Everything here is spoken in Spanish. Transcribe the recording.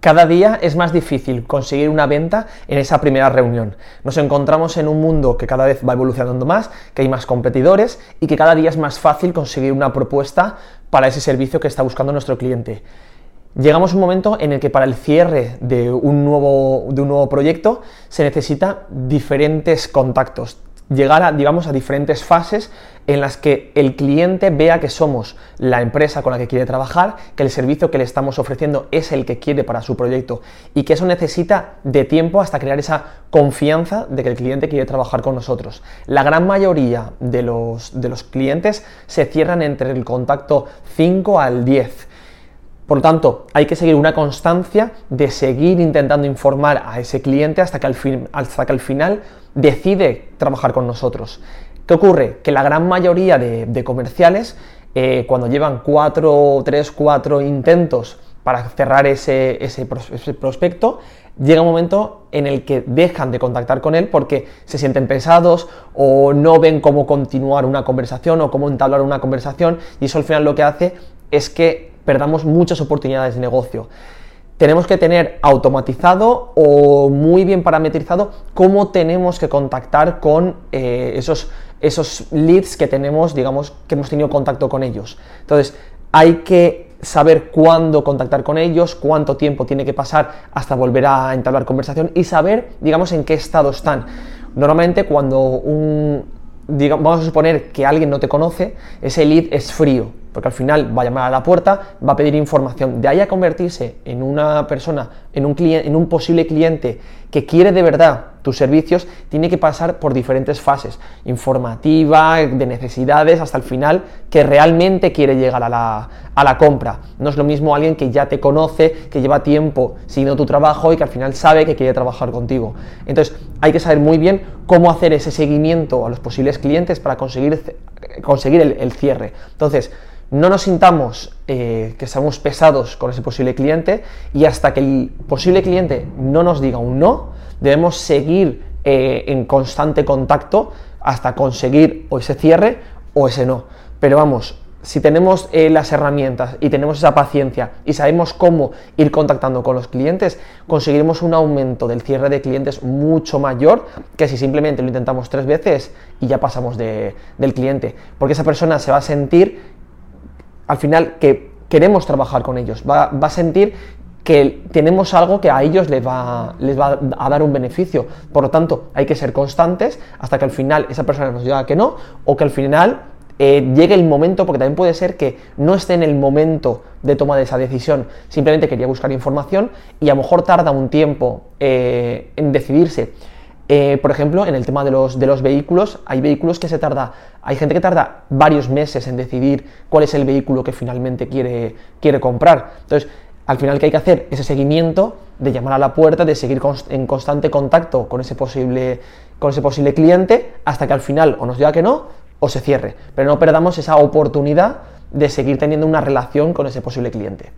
Cada día es más difícil conseguir una venta en esa primera reunión. Nos encontramos en un mundo que cada vez va evolucionando más, que hay más competidores y que cada día es más fácil conseguir una propuesta para ese servicio que está buscando nuestro cliente. Llegamos a un momento en el que para el cierre de un nuevo, de un nuevo proyecto se necesita diferentes contactos, llegar a, digamos, a diferentes fases en las que el cliente vea que somos la empresa con la que quiere trabajar, que el servicio que le estamos ofreciendo es el que quiere para su proyecto y que eso necesita de tiempo hasta crear esa confianza de que el cliente quiere trabajar con nosotros. La gran mayoría de los, de los clientes se cierran entre el contacto 5 al 10 por lo tanto, hay que seguir una constancia de seguir intentando informar a ese cliente hasta que al, hasta que al final decide trabajar con nosotros. ¿Qué ocurre? Que la gran mayoría de, comerciales, eh, cuando llevan 4, 3, 4 intentos para cerrar ese, ese, prospecto, llega un momento en el que dejan de contactar con él porque se sienten pesados o no ven cómo continuar una conversación o cómo entablar una conversación y eso al final lo que hace es que perdamos muchas oportunidades de negocio. Tenemos que tener automatizado o muy bien parametrizado cómo tenemos que contactar con eh, esos, esos leads que tenemos, digamos, que hemos tenido contacto con ellos. Entonces, hay que saber cuándo contactar con ellos, cuánto tiempo tiene que pasar hasta volver a entablar conversación y saber, digamos, en qué estado están. Normalmente cuando un, vamos a suponer que alguien no te conoce, ese lead es frío, porque al final va a llamar a la puerta, va a pedir información. De ahí a convertirse en una persona, en un, cliente, en un posible cliente que quiere de verdad tus servicios, tiene que pasar por diferentes fases, informativa, de necesidades, hasta el final, que realmente quiere llegar a la, a la compra. No es lo mismo alguien que ya te conoce, que lleva tiempo siguiendo tu trabajo y que al final sabe que quiere trabajar contigo. Entonces, hay que saber muy bien cómo hacer ese seguimiento a los posibles clientes para conseguir, conseguir el, el cierre. Entonces, no nos sintamos eh, que estamos pesados con ese posible cliente y hasta que el posible cliente no nos diga un no, debemos seguir eh, en constante contacto hasta conseguir o ese cierre o ese no. Pero vamos, si tenemos eh, las herramientas y tenemos esa paciencia y sabemos cómo ir contactando con los clientes, conseguiremos un aumento del cierre de clientes mucho mayor que si simplemente lo intentamos tres veces y ya pasamos del cliente. Porque esa persona se va a sentir al final que queremos trabajar con ellos, va, a sentir que tenemos algo que a ellos les va, les va a dar un beneficio. Por lo tanto, hay que ser constantes hasta que al final esa persona nos diga que no o que al final eh, llegue el momento, porque también puede ser que no esté en el momento de toma de esa decisión, simplemente quería buscar información y a lo mejor tarda un tiempo eh, en decidirse. Eh, por ejemplo, en el tema de los, de los vehículos, hay vehículos que se tarda, hay gente que tarda varios meses en decidir cuál es el vehículo que finalmente quiere, quiere comprar. Entonces, al final que hay que hacer ese seguimiento de llamar a la puerta, de seguir en constante contacto con ese posible, con ese posible cliente, hasta que al final o nos diga que no o se cierre. Pero no perdamos esa oportunidad de seguir teniendo una relación con ese posible cliente.